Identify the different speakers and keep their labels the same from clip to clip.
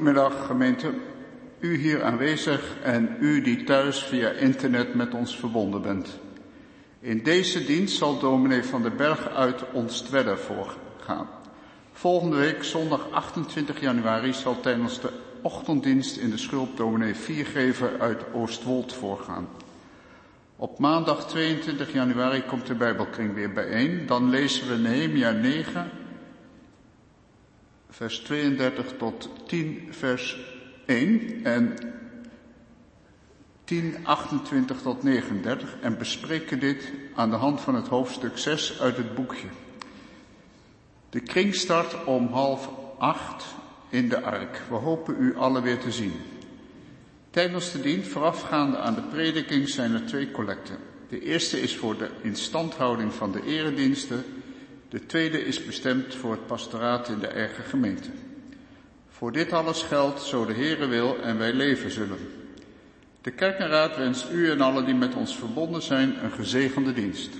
Speaker 1: Goedemiddag gemeente, u hier aanwezig en u die thuis via internet met ons verbonden bent. In deze dienst zal dominee van den Berg uit Onstwedde voorgaan. Volgende week, zondag 28 januari, zal tijdens de ochtenddienst in de schulp dominee Viergever uit Oostwold voorgaan. Op maandag 22 januari komt de Bijbelkring weer bijeen. Dan lezen we Nehemia 9, vers 32 tot 10, vers 1 en 10, 28 tot 39 en bespreken dit aan de hand van het hoofdstuk 6 uit het boekje. De kring start om half acht in de ark. We hopen u alle weer te zien. Tijdens de dienst voorafgaande aan de prediking zijn er twee collecten. De eerste is voor de instandhouding van de erediensten. De tweede is bestemd voor het pastoraat in de eigen gemeente. Voor dit alles geldt, zo de Heere wil en wij leven zullen. De kerkenraad wenst u en alle die met ons verbonden zijn een gezegende dienst.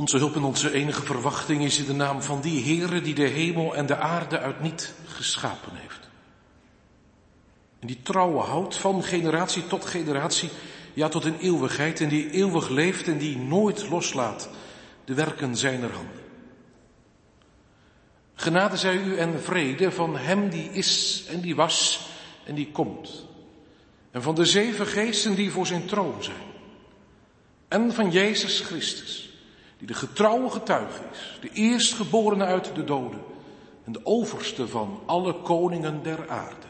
Speaker 2: Onze hulp en onze enige verwachting is in de naam van die Heere die de hemel en de aarde uit niet geschapen heeft. En die trouwe houdt van generatie tot generatie, ja tot in eeuwigheid, en die eeuwig leeft en die nooit loslaat de werken zijner handen. Genade zij u en vrede van hem die is en die was en die komt. En van de zeven geesten die voor zijn troon zijn. En van Jezus Christus die de getrouwe getuige is, de eerstgeborene uit de doden en de overste van alle koningen der aarde.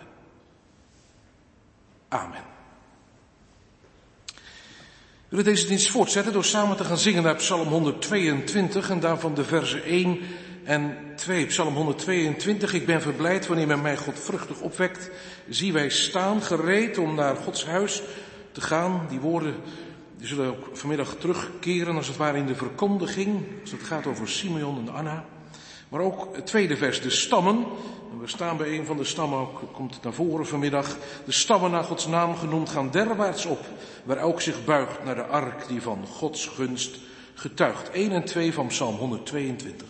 Speaker 2: Amen. We willen deze dienst voortzetten door samen te gaan zingen naar Psalm 122 en daarvan de versen 1 en 2. Psalm 122. Ik ben verblijd wanneer men mij godvruchtig opwekt. Zie wij staan gereed om naar Gods huis te gaan. Die woorden die zullen ook vanmiddag terugkeren als het ware in de verkondiging, als het gaat over Simeon en Anna. Maar ook het tweede vers, de stammen. we staan bij een van de stammen, ook, komt het naar voren vanmiddag. De stammen naar Gods naam genoemd gaan derwaarts op, waar elk zich buigt naar de ark die van Gods gunst getuigt. 1 en 2 van Psalm 122.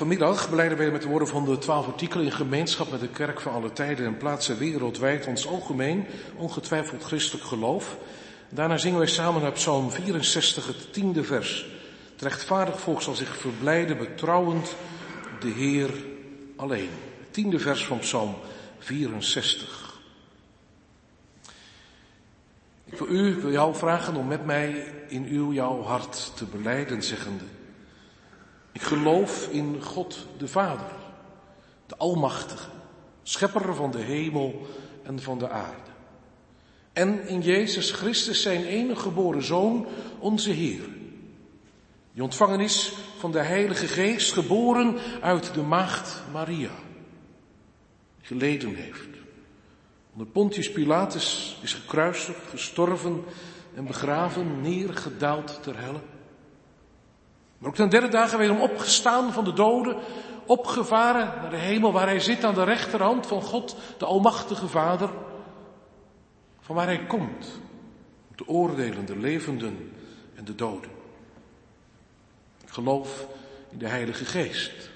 Speaker 2: Vanmiddag beleiden wij met de woorden van de twaalf artikelen in gemeenschap met de kerk van alle tijden en plaatsen wereldwijd ons algemeen, ongetwijfeld christelijk geloof. Daarna zingen wij samen naar Psalm 64, het tiende vers. Het rechtvaardig volk zal zich verblijden, betrouwend de Heer alleen. Het tiende vers van Psalm 64. Ik wil u, wil jou vragen om met mij in uw jouw hart te beleiden, zeggende. Ik geloof in God de Vader, de Almachtige, Schepper van de hemel en van de aarde. En in Jezus Christus zijn enige geboren Zoon, onze Heer. Die ontvangen is van de Heilige Geest, geboren uit de Maagd Maria. Geleden heeft. Onder Pontius Pilatus is gekruisigd, gestorven en begraven, neergedaald ter helle maar ook ten derde dagen wederom opgestaan van de doden, opgevaren naar de hemel waar hij zit aan de rechterhand van God, de Almachtige Vader, van waar hij komt, om te oordelen de levenden en de doden. Ik geloof in de Heilige Geest.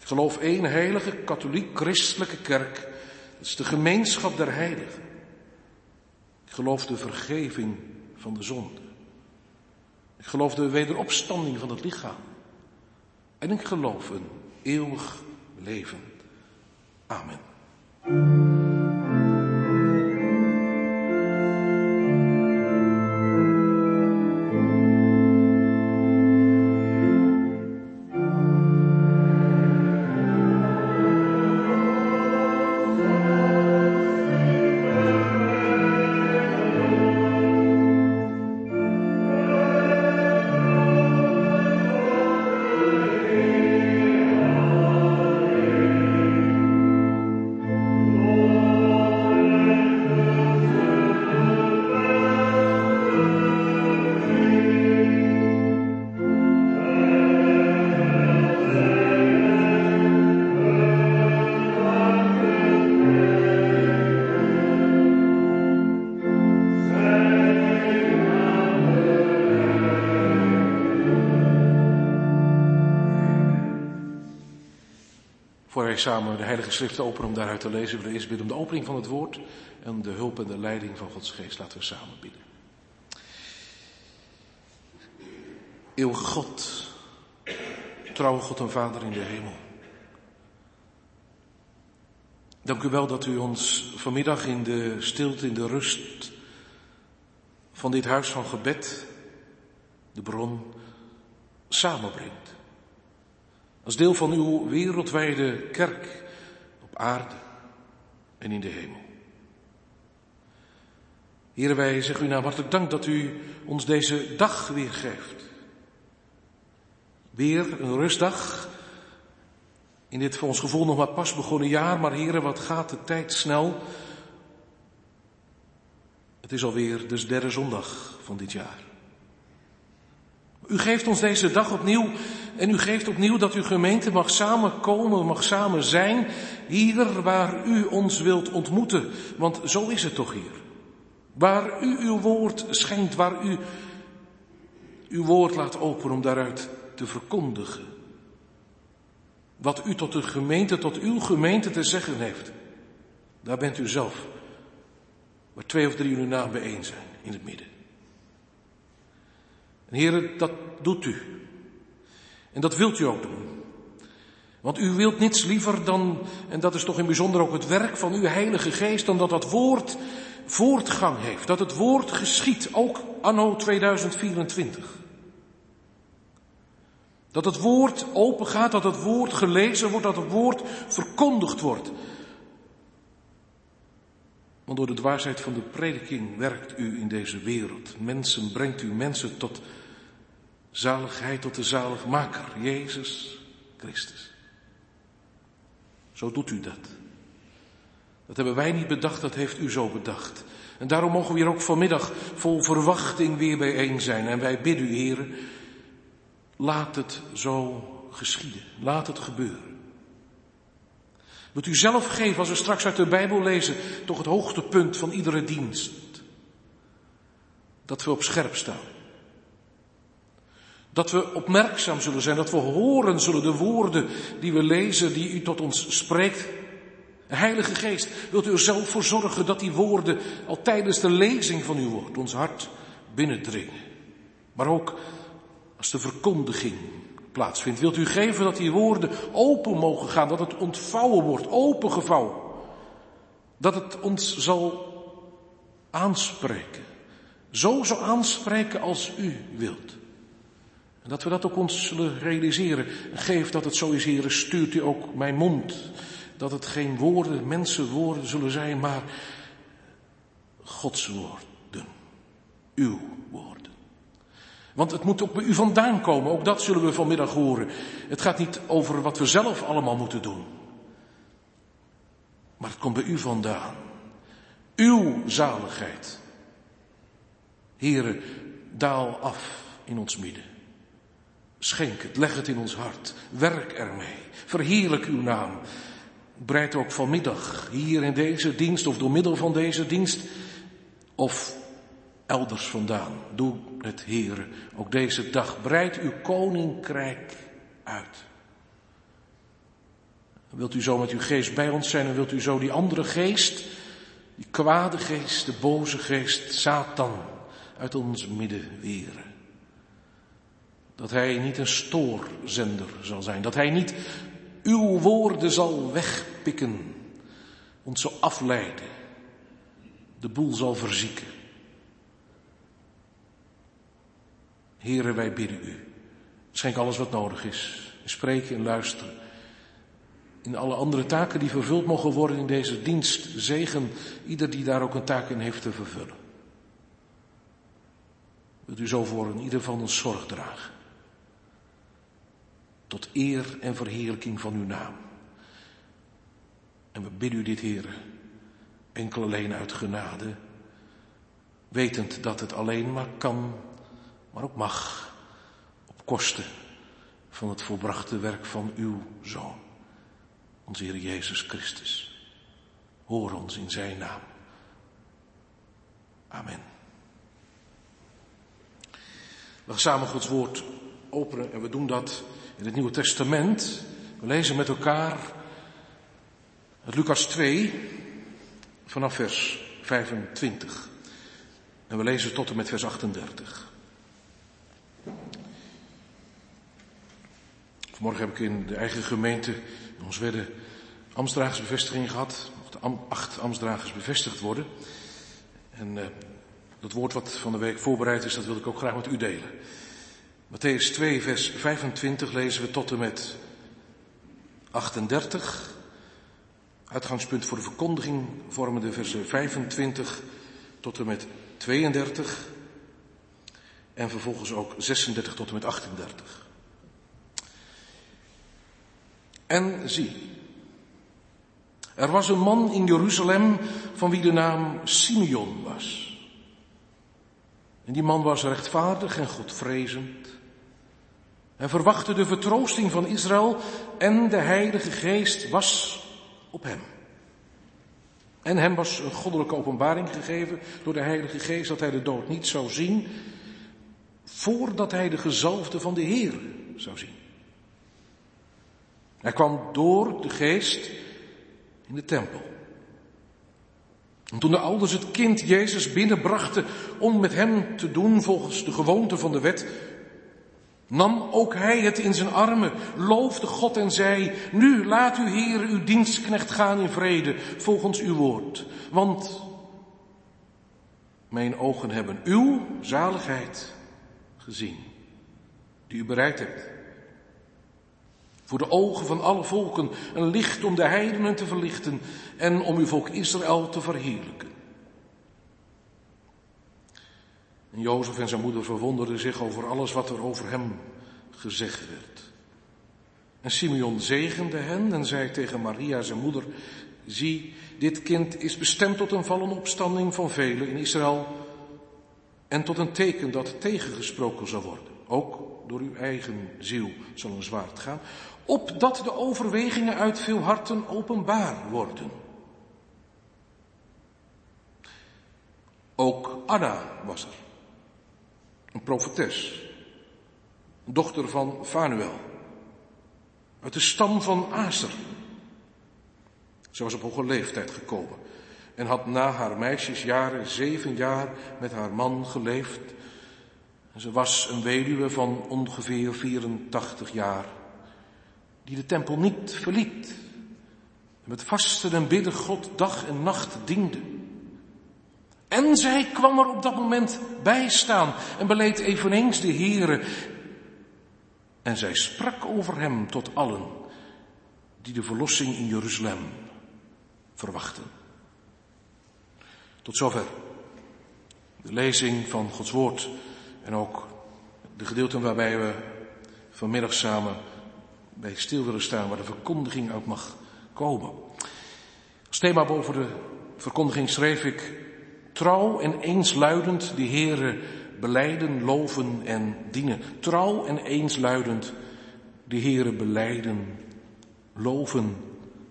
Speaker 2: Ik geloof één heilige, katholiek-christelijke kerk. Dat is de gemeenschap der heiligen. Ik geloof de vergeving van de zonde. Ik geloof de wederopstanding van het lichaam. En ik geloof een eeuwig leven. Amen. Samen de Heilige Schrift openen om daaruit te lezen, willen we eerst bidden om de opening van het woord en de hulp en de leiding van Gods geest. Laten we samen bidden. Eeuwige God, trouwe God en Vader in de hemel. Dank u wel dat u ons vanmiddag in de stilte, in de rust van dit huis van gebed, de bron, samenbrengt. Als deel van uw wereldwijde kerk op aarde en in de hemel. Heren, wij zeggen u nou hartelijk dank dat u ons deze dag weer geeft. Weer een rustdag. In dit voor ons gevoel nog maar pas begonnen jaar, maar heren, wat gaat de tijd snel. Het is alweer de derde zondag van dit jaar. U geeft ons deze dag opnieuw en u geeft opnieuw dat uw gemeente mag samenkomen, mag samen zijn, hier waar u ons wilt ontmoeten. Want zo is het toch hier. Waar u uw woord schenkt, waar u uw woord laat openen om daaruit te verkondigen. Wat u tot de gemeente, tot uw gemeente te zeggen heeft. Daar bent u zelf. Waar twee of drie uw naam bijeen zijn in het midden. En heren, dat doet u. En dat wilt u ook doen. Want u wilt niets liever dan, en dat is toch in bijzonder ook het werk van uw Heilige Geest, dan dat dat woord voortgang heeft. Dat het woord geschiet, ook anno 2024. Dat het woord open gaat, dat het woord gelezen wordt, dat het woord verkondigd wordt. Want door de dwaasheid van de prediking werkt u in deze wereld. Mensen brengt u mensen tot zaligheid, tot de zaligmaker, Jezus Christus. Zo doet u dat. Dat hebben wij niet bedacht, dat heeft u zo bedacht. En daarom mogen we hier ook vanmiddag vol verwachting weer bijeen zijn. En wij bidden u, heren, laat het zo geschieden. Laat het gebeuren. Wilt u zelf geven, als we straks uit de Bijbel lezen, toch het hoogtepunt van iedere dienst. Dat we op scherp staan. Dat we opmerkzaam zullen zijn, dat we horen zullen de woorden die we lezen, die u tot ons spreekt. Heilige Geest, wilt u er zelf voor zorgen dat die woorden al tijdens de lezing van uw woord ons hart binnendringen. Maar ook als de verkondiging plaatsvindt. Wilt u geven dat die woorden open mogen gaan, dat het ontvouwen wordt, opengevouwen. Dat het ons zal aanspreken. Zo zal aanspreken als u wilt. Dat we dat ook ons zullen realiseren. Geef dat het zo is, heren, stuurt u ook mijn mond. Dat het geen woorden, mensenwoorden zullen zijn, maar Gods woorden. Uw woorden. Want het moet ook bij u vandaan komen, ook dat zullen we vanmiddag horen. Het gaat niet over wat we zelf allemaal moeten doen. Maar het komt bij u vandaan. Uw zaligheid. Heren, daal af in ons midden. Schenk het, leg het in ons hart. Werk ermee. Verheerlijk uw naam. Breid ook vanmiddag hier in deze dienst of door middel van deze dienst of elders vandaan. Doe het, heren, ook deze dag. Breid uw koninkrijk uit. Wilt u zo met uw geest bij ons zijn en wilt u zo die andere geest, die kwade geest, de boze geest, Satan, uit ons midden weren. Dat hij niet een stoorzender zal zijn. Dat hij niet uw woorden zal wegpikken. Ons zal afleiden. De boel zal verzieken. Heren, wij bidden u. Schenk alles wat nodig is. Spreken en luisteren. In alle andere taken die vervuld mogen worden in deze dienst, zegen ieder die daar ook een taak in heeft te vervullen. Wilt u zo voor in ieder van ons zorg dragen. Tot eer en verheerlijking van uw naam. En we bidden u dit, heren, enkel alleen uit genade, wetend dat het alleen maar kan, maar ook mag, op kosten van het volbrachte werk van uw Zoon, onze Heer Jezus Christus. Hoor ons in Zijn naam. Amen. We gaan samen Gods woord openen en we doen dat in het Nieuwe Testament. We lezen met elkaar het Lucas 2 vanaf vers 25. En we lezen tot en met vers 38. Vanmorgen heb ik in de eigen gemeente, in ons werden Amstdragersbevestiging gehad. de acht Amstdragers bevestigd worden. En uh, dat woord wat van de week voorbereid is, dat wil ik ook graag met u delen. Matthäus 2, vers 25 lezen we tot en met 38. Uitgangspunt voor de verkondiging vormen de versen 25 tot en met 32. En vervolgens ook 36 tot en met 38. En zie, er was een man in Jeruzalem van wie de naam Simeon was. En die man was rechtvaardig en godvrezend. Hij verwachtte de vertroosting van Israël en de Heilige Geest was op hem. En hem was een goddelijke openbaring gegeven door de Heilige Geest dat hij de dood niet zou zien voordat hij de gezalfde van de Heer zou zien. Hij kwam door de geest in de tempel. En toen de ouders het kind Jezus binnenbrachten om met hem te doen volgens de gewoonte van de wet, nam ook hij het in zijn armen, loofde God en zei, nu laat u Heer uw dienstknecht gaan in vrede, volgens uw woord. Want mijn ogen hebben uw zaligheid gezien, die u bereid hebt. Voor de ogen van alle volken een licht om de heidenen te verlichten en om uw volk Israël te verheerlijken. En Jozef en zijn moeder verwonderden zich over alles wat er over hem gezegd werd. En Simeon zegende hen en zei tegen Maria, zijn moeder, zie, dit kind is bestemd tot een vallen opstanding van velen in Israël en tot een teken dat tegengesproken zal worden. Ook door uw eigen ziel zal een zwaard gaan, opdat de overwegingen uit veel harten openbaar worden. Ook Anna was er, een profetes, dochter van Fanuel, uit de stam van Aser. Ze was op hoge leeftijd gekomen en had na haar meisjesjaren zeven jaar met haar man geleefd. Ze was een weduwe van ongeveer 84 jaar die de tempel niet verliet. Met vasten en bidden God dag en nacht diende. En zij kwam er op dat moment bij staan en beleed eveneens de Heere. En zij sprak over hem tot allen die de verlossing in Jeruzalem verwachten. Tot zover de lezing van Gods woord en ook de gedeelten waarbij we vanmiddag samen bij stil willen staan waar de verkondiging uit mag komen. Als thema boven de verkondiging schreef ik trouw en eensluidend de Heere beleiden, loven en dienen. Trouw en eensluidend de Heere beleiden, loven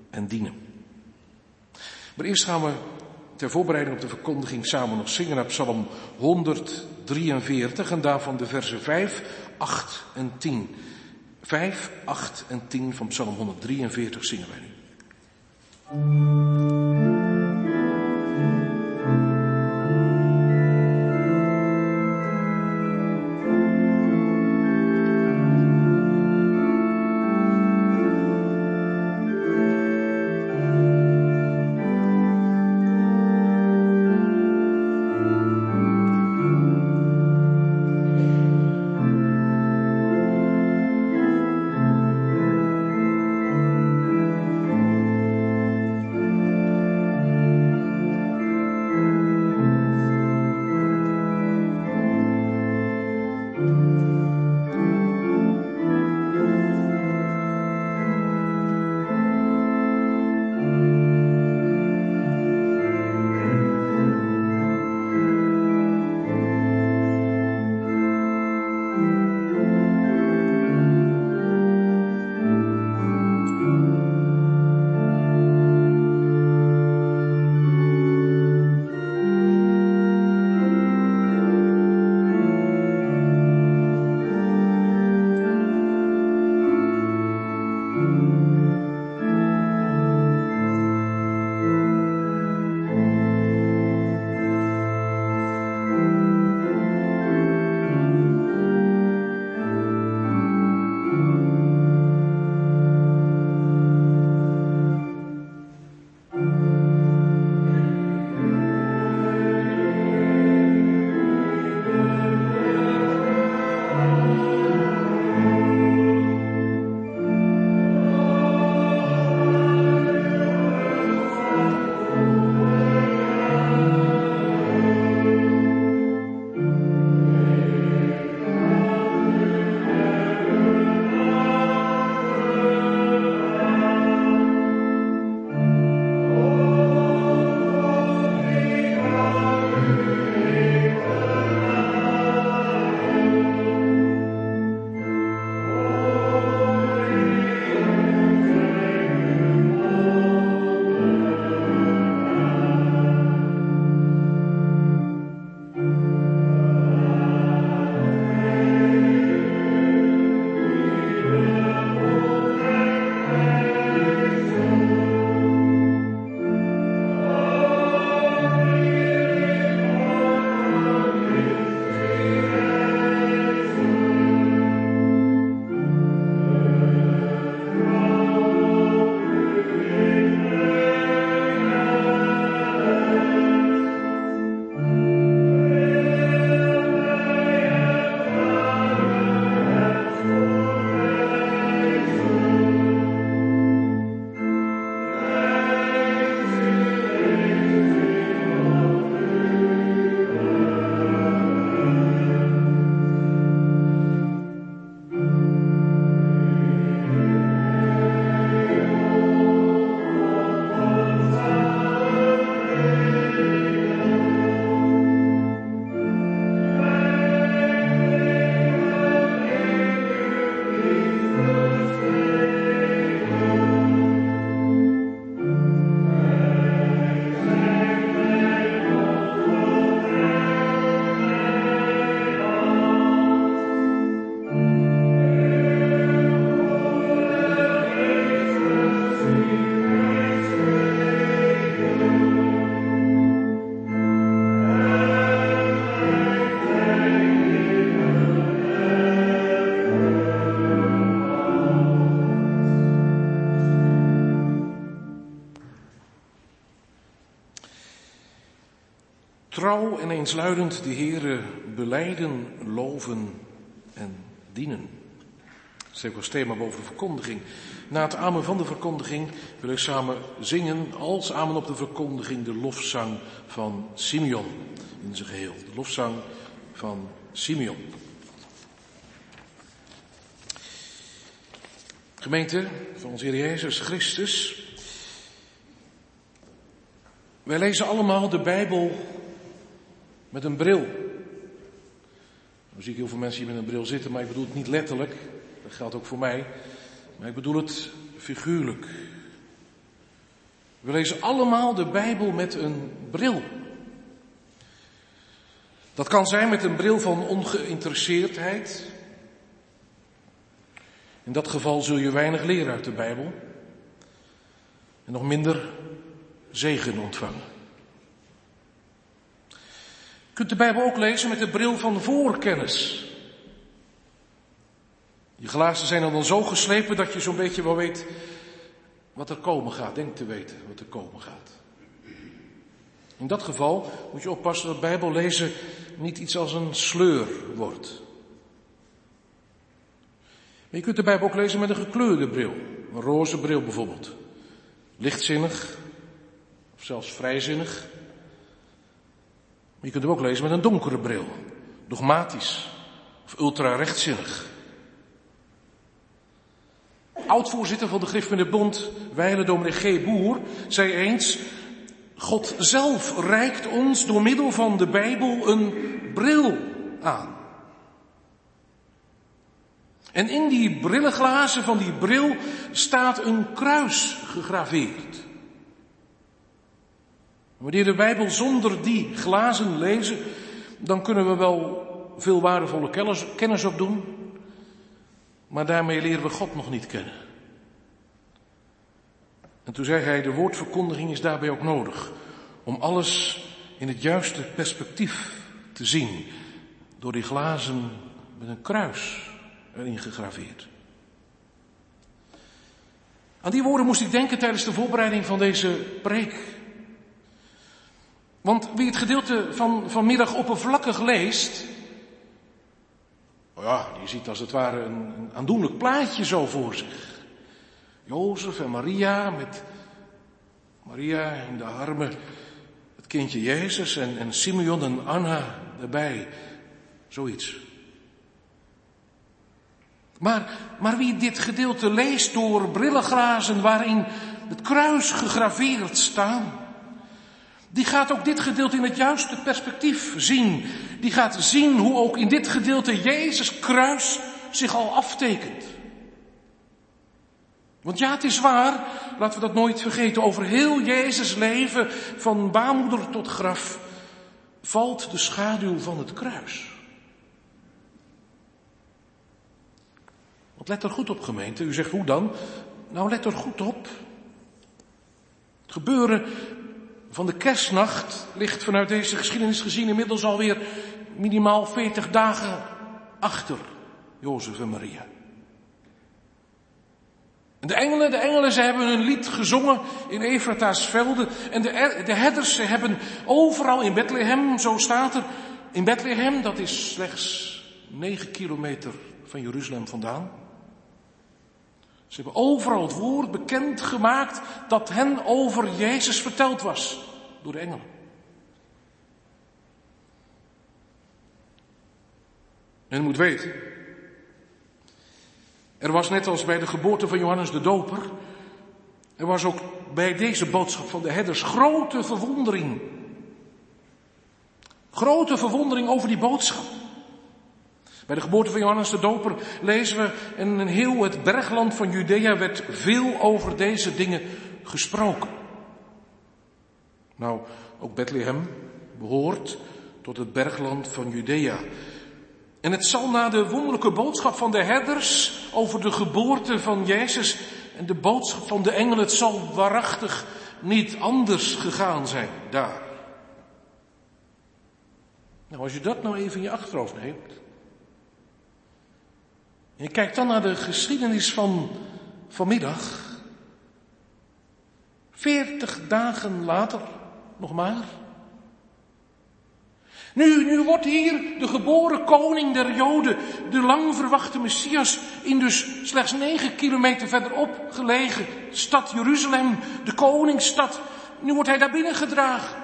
Speaker 2: en dienen. Maar eerst gaan we ter voorbereiding op de verkondiging samen nog zingen naar Psalm 143 en daarvan de versen 5, 8 en 10. 5, 8 en 10 van Psalm 143 zingen wij nu. En eensluidend de Heere beleiden, loven en dienen. Dat is ook als thema boven de verkondiging. Na het amen van de verkondiging wil ik samen zingen als amen op de verkondiging de lofzang van Simeon in zijn geheel. De lofzang van Simeon. Gemeente van onze Heer Jezus Christus. Wij lezen allemaal de Bijbel met een bril. Dan zie ik heel veel mensen hier met een bril zitten, maar ik bedoel het niet letterlijk. Dat geldt ook voor mij. Maar ik bedoel het figuurlijk. We lezen allemaal de Bijbel met een bril. Dat kan zijn met een bril van ongeïnteresseerdheid. In dat geval zul je weinig leren uit de Bijbel. En nog minder zegen ontvangen. Kunt de Bijbel ook lezen met de bril van voorkennis. Je glazen zijn dan zo geslepen dat je zo'n beetje wel weet wat er komen gaat. Denk te weten wat er komen gaat. In dat geval moet je oppassen dat Bijbel lezen niet iets als een sleur wordt. Maar je kunt de Bijbel ook lezen met een gekleurde bril. Een roze bril bijvoorbeeld. Lichtzinnig. Of zelfs vrijzinnig. Je kunt hem ook lezen met een donkere bril. Dogmatisch. Of ultra-rechtzinnig. Oud-voorzitter van de Griff met de Bond, Weile dominee G. Boer, zei eens, God zelf reikt ons door middel van de Bijbel een bril aan. En in die brillenglazen van die bril staat een kruis gegraveerd. Wanneer de Bijbel zonder die glazen lezen, dan kunnen we wel veel waardevolle kennis, opdoen, maar daarmee leren we God nog niet kennen. En toen zei hij, de woordverkondiging is daarbij ook nodig. Om alles in het juiste perspectief te zien. Door die glazen met een kruis erin gegraveerd. Aan die woorden moest ik denken tijdens de voorbereiding van deze preek. Want wie het gedeelte van vanmiddag oppervlakkig leest, oh ja, die ziet als het ware een, een aandoenlijk plaatje zo voor zich. Jozef en Maria met Maria in de armen, het kindje Jezus en, en Simeon en Anna erbij. Zoiets. Maar, maar wie dit gedeelte leest door brillenglazen waarin het kruis gegraveerd staan, die gaat ook dit gedeelte in het juiste perspectief zien. Die gaat zien hoe ook in dit gedeelte Jezus kruis zich al aftekent. Want ja, het is waar, laten we dat nooit vergeten, over heel Jezus leven, van baarmoeder tot graf, valt de schaduw van het kruis. Want let er goed op gemeente, u zegt hoe dan? Nou let er goed op. Het gebeuren van de kerstnacht ligt vanuit deze geschiedenis gezien inmiddels alweer minimaal 40 dagen achter Jozef en Maria. En de engelen, de engelen, ze hebben een lied gezongen in Efrata's velden. En de, de herders, ze hebben overal in Bethlehem, zo staat er, in Bethlehem, dat is slechts 9 kilometer van Jeruzalem vandaan. Ze hebben overal het woord bekend gemaakt dat hen over Jezus verteld was door de engelen. En u moet weten, er was net als bij de geboorte van Johannes de Doper, er was ook bij deze boodschap van de herders grote verwondering. Grote verwondering over die boodschap. Bij de geboorte van Johannes de Doper lezen we in heel het bergland van Judea werd veel over deze dingen gesproken. Nou, ook Bethlehem behoort tot het bergland van Judea. En het zal na de wonderlijke boodschap van de herders over de geboorte van Jezus en de boodschap van de engel, het zal waarachtig niet anders gegaan zijn daar. Nou, als je dat nou even in je achterhoofd neemt. En je kijkt dan naar de geschiedenis van vanmiddag. Veertig dagen later, nog maar. Nu, nu wordt hier de geboren koning der Joden, de lang verwachte Messias, in dus slechts negen kilometer verderop gelegen stad Jeruzalem, de koningsstad, nu wordt hij daar binnengedragen.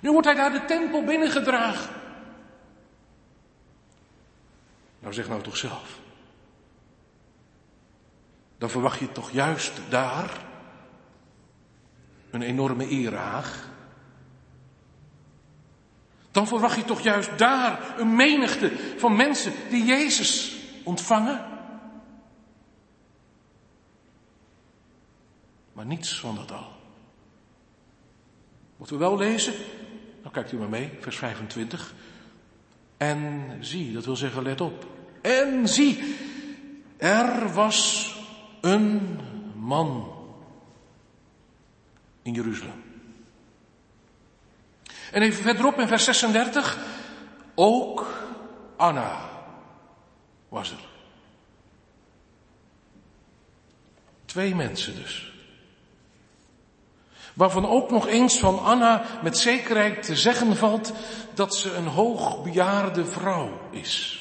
Speaker 2: Nu wordt hij daar de tempel binnengedragen. Nou zeg nou toch zelf. Dan verwacht je toch juist daar een enorme erehaag. Dan verwacht je toch juist daar een menigte van mensen die Jezus ontvangen. Maar niets van dat al. Moeten we wel lezen? Nou kijkt u maar mee, vers 25. En zie, dat wil zeggen, let op. En zie, er was een man in Jeruzalem. En even verderop in vers 36, ook Anna was er. Twee mensen dus. Waarvan ook nog eens van Anna met zekerheid te zeggen valt dat ze een hoogbejaarde vrouw is.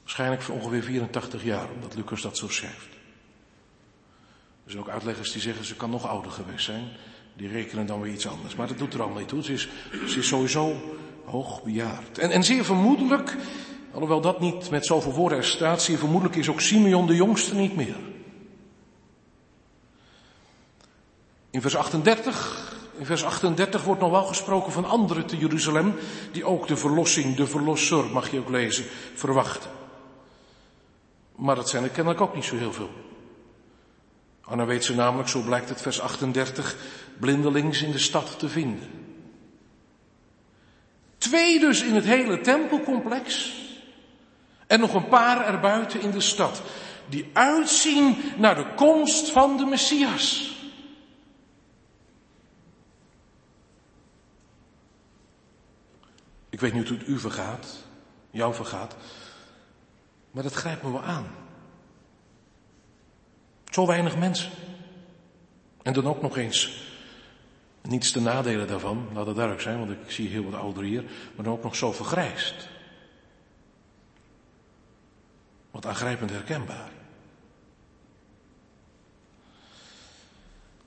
Speaker 2: Waarschijnlijk van ongeveer 84 jaar, omdat Lucas dat zo schrijft. Er zijn ook uitleggers die zeggen ze kan nog ouder geweest zijn. Die rekenen dan weer iets anders. Maar dat doet er allemaal niet toe. Ze is, ze is sowieso hoogbejaard. En, en zeer vermoedelijk, alhoewel dat niet met zoveel woorden er staat, zeer vermoedelijk is ook Simeon de jongste niet meer. In vers 38, in vers 38 wordt nog wel gesproken van anderen te Jeruzalem, die ook de verlossing, de verlosser, mag je ook lezen, verwachten. Maar dat zijn er kennelijk ook niet zo heel veel. Anna weet ze namelijk, zo blijkt het vers 38, blindelings in de stad te vinden. Twee dus in het hele tempelcomplex. En nog een paar erbuiten in de stad. Die uitzien naar de komst van de Messias. Ik weet niet hoe het u vergaat, jou vergaat, maar dat grijpt me wel aan. Zo weinig mensen. En dan ook nog eens, niets de nadelen daarvan, laat het duidelijk zijn, want ik zie heel wat ouderen hier, maar dan ook nog zo vergrijst. Wat aangrijpend herkenbaar.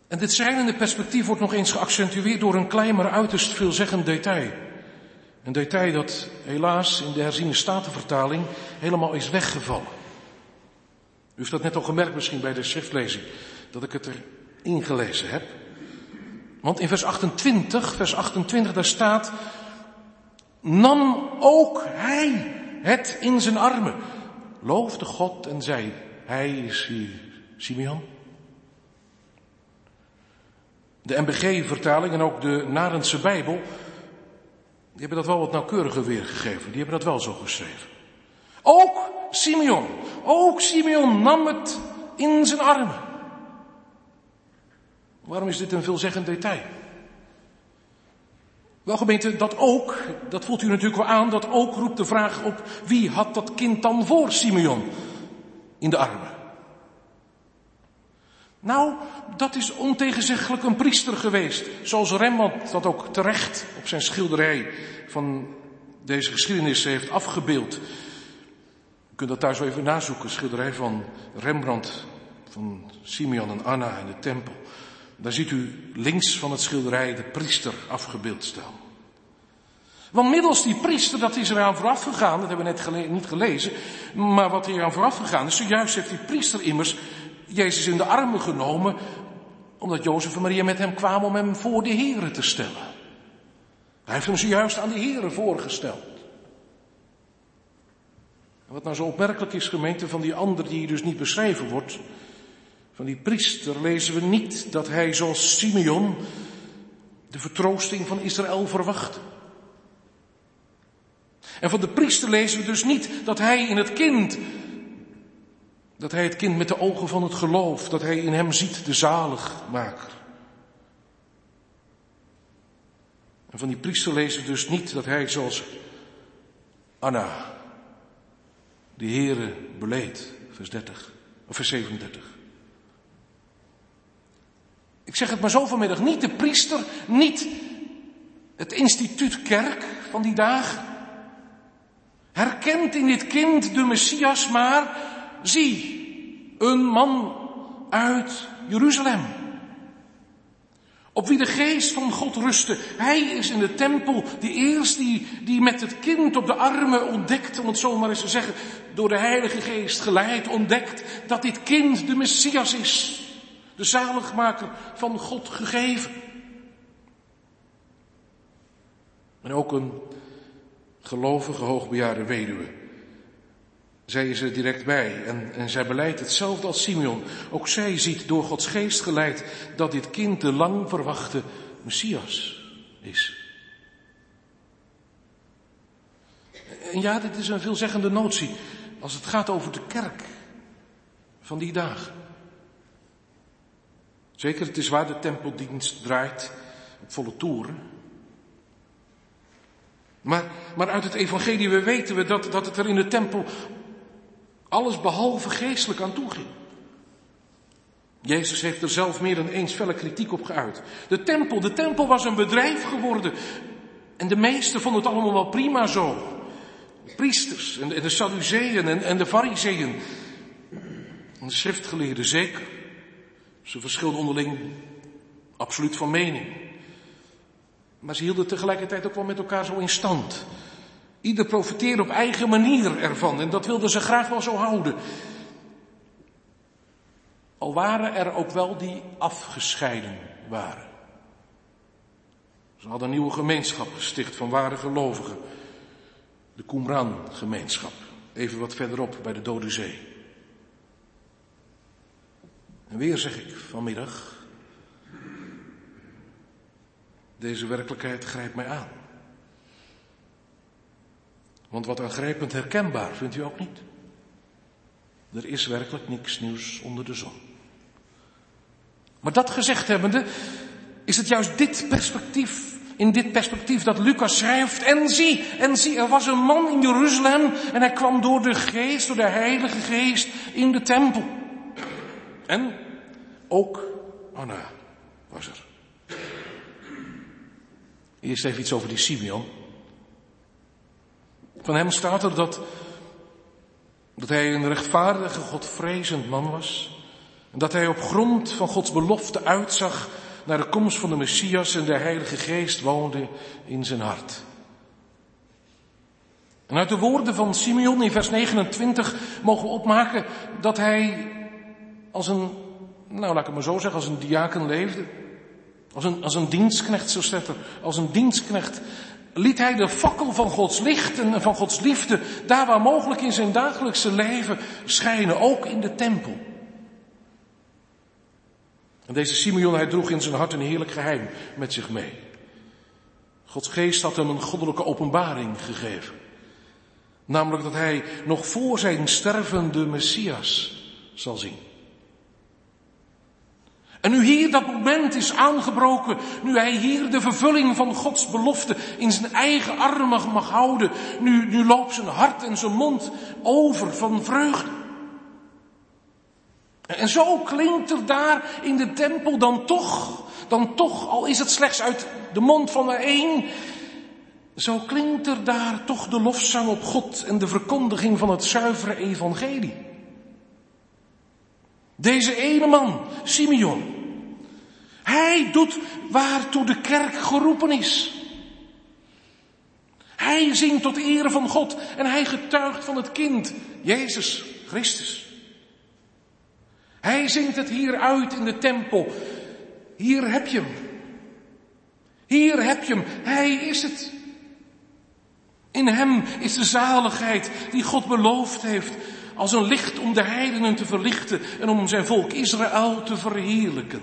Speaker 2: En dit schrijnende perspectief wordt nog eens geaccentueerd door een klein maar uiterst veelzeggend detail. Een detail dat helaas in de herziene statenvertaling helemaal is weggevallen. U heeft dat net al gemerkt misschien bij de schriftlezing, dat ik het er ingelezen heb. Want in vers 28, vers 28, daar staat, nam ook hij het in zijn armen. Loofde God en zei, hij is Simeon. De MBG-vertaling en ook de Narendse Bijbel die hebben dat wel wat nauwkeuriger weergegeven. Die hebben dat wel zo geschreven. Ook Simeon, ook Simeon nam het in zijn armen. Waarom is dit een veelzeggend detail? Wel gemeente, dat ook, dat voelt u natuurlijk wel aan, dat ook roept de vraag op, wie had dat kind dan voor Simeon in de armen? Nou, dat is ontegenzeggelijk een priester geweest. Zoals Rembrandt dat ook terecht op zijn schilderij van deze geschiedenis heeft afgebeeld. U kunt dat thuis wel even nazoeken. Schilderij van Rembrandt, van Simeon en Anna in de tempel. Daar ziet u links van het schilderij de priester afgebeeld staan. Want middels die priester, dat is eraan vooraf gegaan, dat hebben we net niet gelezen, maar wat er eraan vooraf gegaan is, zojuist heeft die priester immers Jezus in de armen genomen, omdat Jozef en Maria met hem kwamen om hem voor de Here te stellen. Hij heeft hem zojuist aan de Here voorgesteld. Wat nou zo opmerkelijk is, gemeente, van die ander die hier dus niet beschreven wordt, van die priester lezen we niet dat hij zoals Simeon de vertroosting van Israël verwachtte. En van de priester lezen we dus niet dat hij in het kind dat hij het kind met de ogen van het geloof, dat hij in hem ziet de zaligmaker. En van die priester lezen dus niet dat hij zoals Anna de Heere beleed, vers 30, of vers 37. Ik zeg het maar zo vanmiddag, niet de priester, niet het instituut kerk van die dagen, herkent in dit kind de Messias, maar zie, een man uit Jeruzalem. Op wie de geest van God rustte. Hij is in de tempel die eerst die, die met het kind op de armen ontdekt, om het zo maar eens te zeggen, door de Heilige Geest geleid, ontdekt dat dit kind de Messias is. De zaligmaker van God gegeven. En ook een gelovige hoogbejaarde weduwe. Zij is er direct bij en, en zij beleidt hetzelfde als Simeon. Ook zij ziet door Gods geest geleid dat dit kind de lang verwachte Messias is. En ja, dit is een veelzeggende notie als het gaat over de kerk van die dagen. Zeker, het is waar de tempeldienst draait op volle toeren. Maar, maar uit het evangelie we weten we dat, dat het er in de tempel alles behalve geestelijk aan toe ging. Jezus heeft er zelf meer dan eens felle kritiek op geuit. De tempel, de tempel was een bedrijf geworden. En de meesten vonden het allemaal wel prima zo. Priesters en de, de en, en de Fariseeën. En de schriftgeleerden zeker. Ze verschilden onderling absoluut van mening. Maar ze hielden tegelijkertijd ook wel met elkaar zo in stand. Ieder profiteerde op eigen manier ervan en dat wilden ze graag wel zo houden. Al waren er ook wel die afgescheiden waren. Ze hadden een nieuwe gemeenschap gesticht van ware gelovigen. De Qumran-gemeenschap. Even wat verderop bij de Dode Zee. En weer zeg ik vanmiddag. Deze werkelijkheid grijpt mij aan. Want wat aangrijpend herkenbaar, vindt u ook niet? Er is werkelijk niks nieuws onder de zon. Maar dat gezegd hebbende, is het juist dit perspectief, in dit perspectief dat Lucas schrijft. En zie, en zie, er was een man in Jeruzalem en hij kwam door de geest, door de heilige geest, in de tempel. En ook Anna was er. Eerst even iets over die Simeon. Van hem staat er dat, dat hij een rechtvaardige, godvrezend man was. En dat hij op grond van Gods belofte uitzag naar de komst van de Messias en de Heilige Geest woonde in zijn hart. En uit de woorden van Simeon in vers 29 mogen we opmaken dat hij als een, nou laat ik het maar zo zeggen, als een diaken leefde. Als een, als een dienstknecht, zo staat als een dienstknecht liet hij de fakkel van Gods licht en van Gods liefde daar waar mogelijk in zijn dagelijkse leven schijnen, ook in de tempel. En deze Simeon, hij droeg in zijn hart een heerlijk geheim met zich mee. Gods geest had hem een goddelijke openbaring gegeven. Namelijk dat hij nog voor zijn stervende Messias zal zien. En nu hier dat moment is aangebroken, nu hij hier de vervulling van Gods belofte in zijn eigen armen mag houden, nu, nu loopt zijn hart en zijn mond over van vreugde. En zo klinkt er daar in de tempel dan toch, dan toch, al is het slechts uit de mond van de een, zo klinkt er daar toch de lofzang op God en de verkondiging van het zuivere evangelie. Deze ene man, Simeon, hij doet waartoe de kerk geroepen is. Hij zingt tot ere van God en hij getuigt van het kind, Jezus Christus. Hij zingt het hier uit in de tempel. Hier heb je hem. Hier heb je hem. Hij is het. In hem is de zaligheid die God beloofd heeft als een licht om de heidenen te verlichten en om zijn volk Israël te verheerlijken.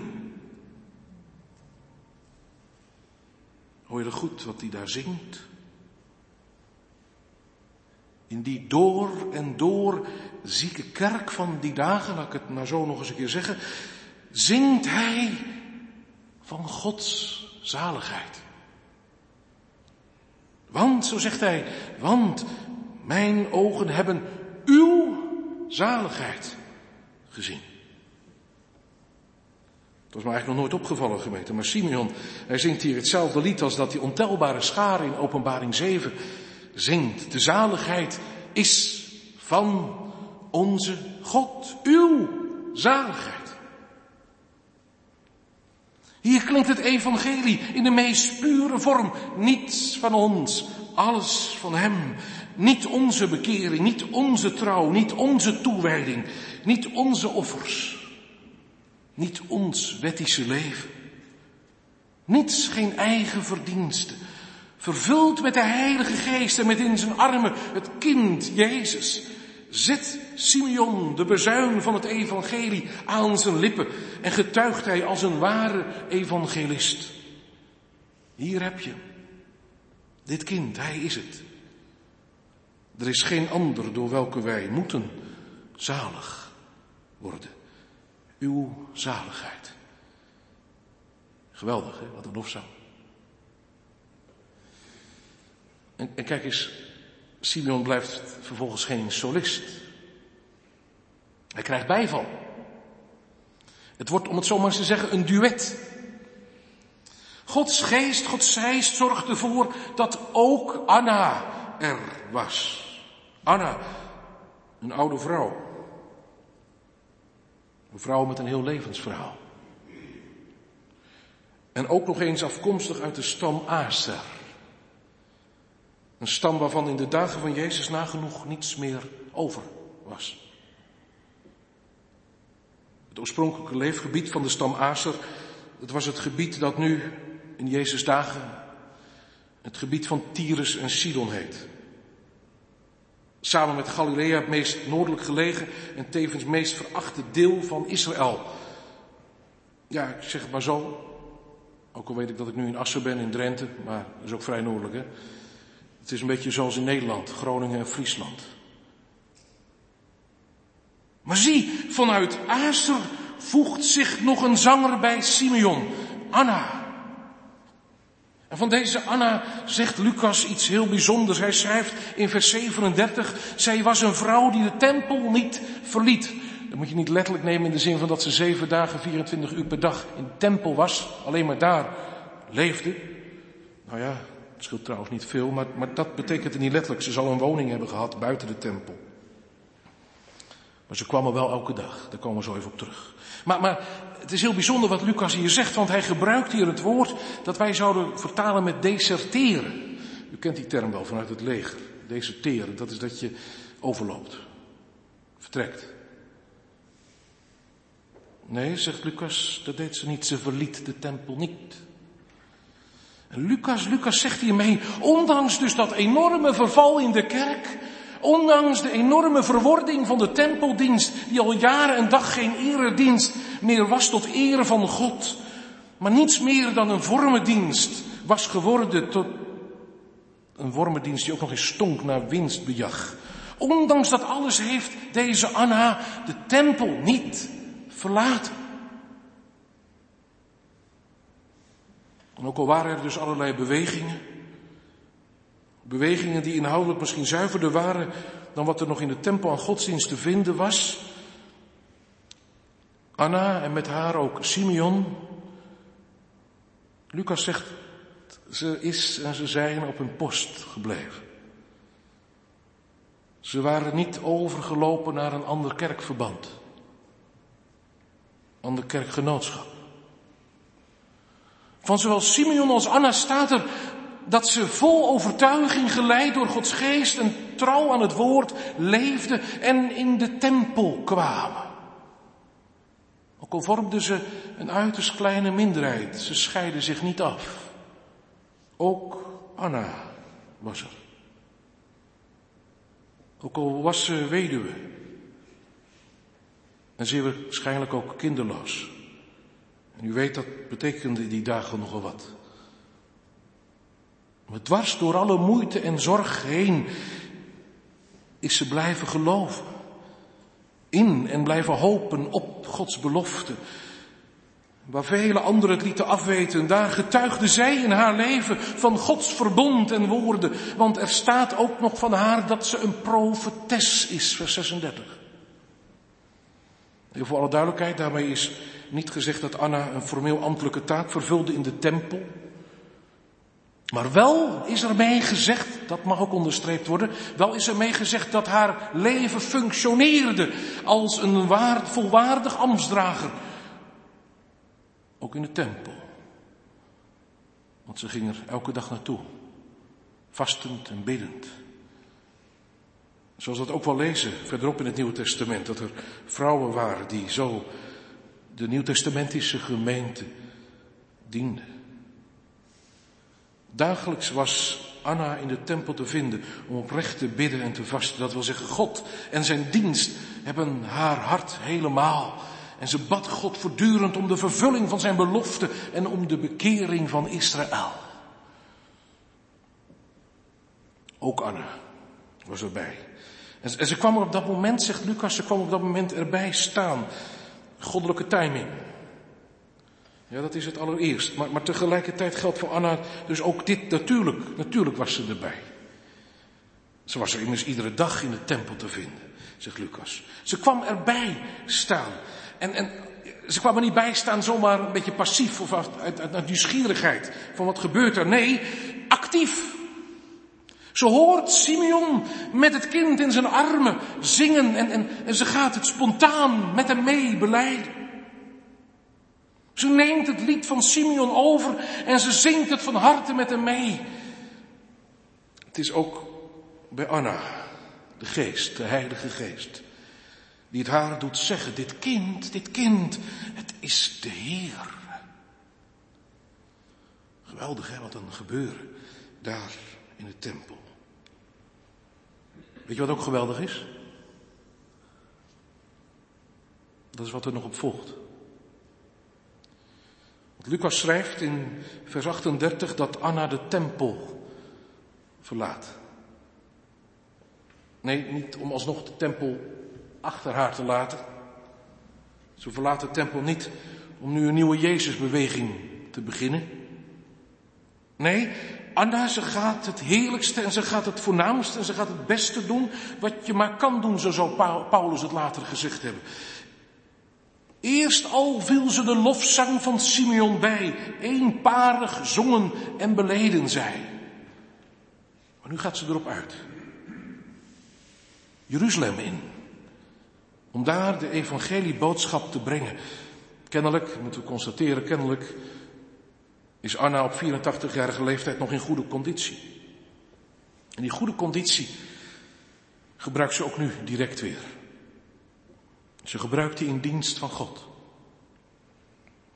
Speaker 2: Hoor je er goed wat hij daar zingt? In die door en door zieke kerk van die dagen, laat ik het maar zo nog eens een keer zeggen, zingt hij van Gods zaligheid. Want, zo zegt hij, want mijn ogen hebben uw zaligheid gezien. was me eigenlijk nog nooit opgevallen, gemeente. Maar Simeon, hij zingt hier hetzelfde lied als dat die ontelbare schaar in openbaring 7 zingt. De zaligheid is van onze God. Uw zaligheid. Hier klinkt het evangelie in de meest pure vorm. Niets van ons, alles van Hem. Niet onze bekering, niet onze trouw, niet onze toewijding, niet onze offers. Niet ons wettische leven. Niets, geen eigen verdienste. Vervuld met de Heilige Geest en met in zijn armen het kind Jezus. Zet Simeon de bezuin van het evangelie aan zijn lippen en getuigt hij als een ware evangelist. Hier heb je dit kind, hij is het. Er is geen ander door welke wij moeten zalig worden. Uw zaligheid. Geweldig, hè? Wat een lofzang. En, en kijk eens, Simeon blijft vervolgens geen solist. Hij krijgt bijval. Het wordt, om het zo maar eens te zeggen, een duet. Gods geest, Gods geest zorgt ervoor dat ook Anna er was. Anna, een oude vrouw. Een vrouw met een heel levensverhaal. En ook nog eens afkomstig uit de stam Aser. Een stam waarvan in de dagen van Jezus nagenoeg niets meer over was. Het oorspronkelijke leefgebied van de stam Aser, dat was het gebied dat nu in Jezus dagen het gebied van Tyrus en Sidon heet. Samen met Galilea het meest noordelijk gelegen en tevens meest verachte deel van Israël. Ja, ik zeg het maar zo. Ook al weet ik dat ik nu in Assen ben in Drenthe, maar dat is ook vrij noordelijk hè. Het is een beetje zoals in Nederland, Groningen en Friesland. Maar zie, vanuit Aser voegt zich nog een zanger bij Simeon, Anna. En van deze Anna zegt Lucas iets heel bijzonders. Hij schrijft in vers 37, zij was een vrouw die de tempel niet verliet. Dat moet je niet letterlijk nemen in de zin van dat ze zeven dagen, 24 uur per dag in de tempel was, alleen maar daar leefde. Nou ja, het scheelt trouwens niet veel, maar, maar dat betekent het niet letterlijk. Ze zal een woning hebben gehad buiten de tempel. Maar ze kwam er wel elke dag. Daar komen we zo even op terug. Maar, maar het is heel bijzonder wat Lucas hier zegt, want hij gebruikt hier het woord dat wij zouden vertalen met deserteren. U kent die term wel vanuit het leger. Deserteren, dat is dat je overloopt. Vertrekt. Nee, zegt Lucas, dat deed ze niet. Ze verliet de tempel niet. En Lucas, Lucas zegt hiermee, ondanks dus dat enorme verval in de kerk, Ondanks de enorme verwording van de tempeldienst, die al jaren en dag geen eredienst meer was tot ere van God, maar niets meer dan een vormendienst was geworden tot een wormendienst die ook nog eens stonk naar winstbejag. Ondanks dat alles heeft deze Anna de tempel niet verlaten. En ook al waren er dus allerlei bewegingen, Bewegingen die inhoudelijk misschien zuiverder waren dan wat er nog in de tempel aan godsdienst te vinden was. Anna en met haar ook Simeon. Lucas zegt, ze is en ze zijn op hun post gebleven. Ze waren niet overgelopen naar een ander kerkverband. Ander kerkgenootschap. Van zowel Simeon als Anna staat er dat ze vol overtuiging geleid door Gods geest en trouw aan het woord leefden en in de tempel kwamen. Ook al vormden ze een uiterst kleine minderheid, ze scheiden zich niet af. Ook Anna was er. Ook al was ze weduwe. En zeer waarschijnlijk ook kinderloos. En u weet dat betekende die dagen nogal wat. Maar dwars door alle moeite en zorg heen is ze blijven geloven. In en blijven hopen op Gods belofte. Waar vele anderen het lieten afweten, daar getuigde zij in haar leven van Gods verbond en woorden. Want er staat ook nog van haar dat ze een profetes is, vers 36. En voor alle duidelijkheid, daarmee is niet gezegd dat Anna een formeel ambtelijke taak vervulde in de tempel. Maar wel is er mee gezegd, dat mag ook onderstreept worden, wel is er mee gezegd dat haar leven functioneerde als een waar, volwaardig ambtsdrager. Ook in de tempel. Want ze ging er elke dag naartoe. Vastend en biddend. Zoals we dat ook wel lezen verderop in het Nieuwe Testament. Dat er vrouwen waren die zo de Nieuwtestamentische gemeente dienden. Dagelijks was Anna in de tempel te vinden om oprecht te bidden en te vasten. Dat wil zeggen, God en zijn dienst hebben haar hart helemaal. En ze bad God voortdurend om de vervulling van zijn belofte en om de bekering van Israël. Ook Anna was erbij. En ze kwam er op dat moment, zegt Lucas, ze kwam op dat moment erbij staan. Goddelijke timing. Ja, dat is het allereerst. Maar, maar tegelijkertijd geldt voor Anna dus ook dit natuurlijk. Natuurlijk was ze erbij. Ze was er immers iedere dag in de tempel te vinden, zegt Lucas. Ze kwam erbij staan. En, en ze kwam er niet bij staan zomaar een beetje passief of uit, uit, uit nieuwsgierigheid van wat gebeurt er. Nee, actief. Ze hoort Simeon met het kind in zijn armen zingen en, en, en ze gaat het spontaan met hem mee beleiden. Ze neemt het lied van Simeon over en ze zingt het van harte met hem mee. Het is ook bij Anna, de geest, de heilige geest, die het haar doet zeggen, dit kind, dit kind, het is de Heer. Geweldig hè, wat een gebeuren daar in de tempel. Weet je wat ook geweldig is? Dat is wat er nog op volgt. Lucas schrijft in vers 38 dat Anna de tempel verlaat. Nee, niet om alsnog de tempel achter haar te laten. Ze verlaat de tempel niet om nu een nieuwe Jezusbeweging te beginnen. Nee, Anna, ze gaat het heerlijkste en ze gaat het voornaamste en ze gaat het beste doen wat je maar kan doen, zo zou Paulus het later gezegd hebben. Eerst al viel ze de lofzang van Simeon bij, eenparig zongen en beleden zij. Maar nu gaat ze erop uit. Jeruzalem in. Om daar de evangelieboodschap te brengen. Kennelijk, moeten we constateren, kennelijk is Anna op 84-jarige leeftijd nog in goede conditie. En die goede conditie gebruikt ze ook nu direct weer. Ze gebruikt in dienst van God.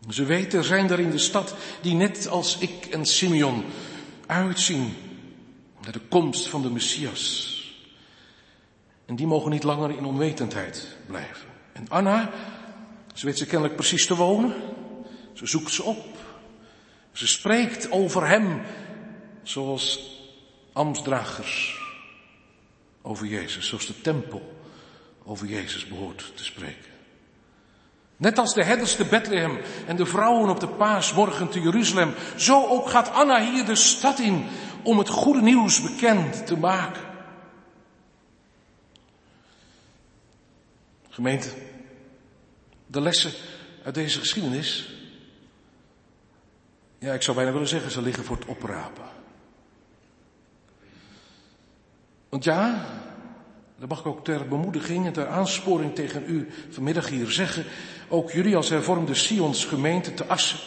Speaker 2: Ze weet, er zijn er in de stad die net als ik en Simeon uitzien naar de komst van de Messias. En die mogen niet langer in onwetendheid blijven. En Anna, ze weet ze kennelijk precies te wonen. Ze zoekt ze op. Ze spreekt over hem zoals ambtsdragers over Jezus, zoals de tempel over Jezus behoort te spreken. Net als de herders te Bethlehem en de vrouwen op de paasmorgen te Jeruzalem, zo ook gaat Anna hier de stad in om het goede nieuws bekend te maken. Gemeente, de lessen uit deze geschiedenis ja, ik zou bijna willen zeggen, ze liggen voor het oprapen. Want ja, dat mag ik ook ter bemoediging en ter aansporing tegen u vanmiddag hier zeggen, ook jullie als hervormde Sions gemeente te Assen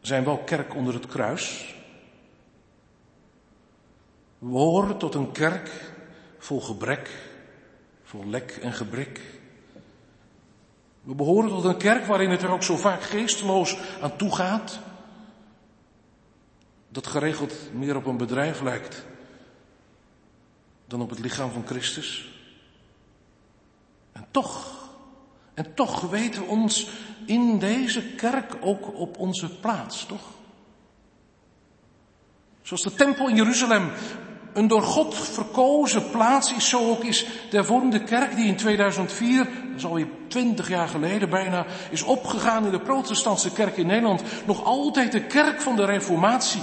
Speaker 2: zijn wel kerk onder het kruis. We horen tot een kerk vol gebrek, vol lek en gebrek. We behoren tot een kerk waarin het er ook zo vaak geesteloos aan toe gaat. Dat geregeld meer op een bedrijf lijkt dan op het lichaam van Christus. En toch, en toch weten we ons in deze kerk ook op onze plaats, toch? Zoals de tempel in Jeruzalem een door God verkozen plaats is, zo ook is de hervormde kerk die in 2004, dat is alweer twintig jaar geleden bijna, is opgegaan in de protestantse kerk in Nederland, nog altijd de kerk van de reformatie,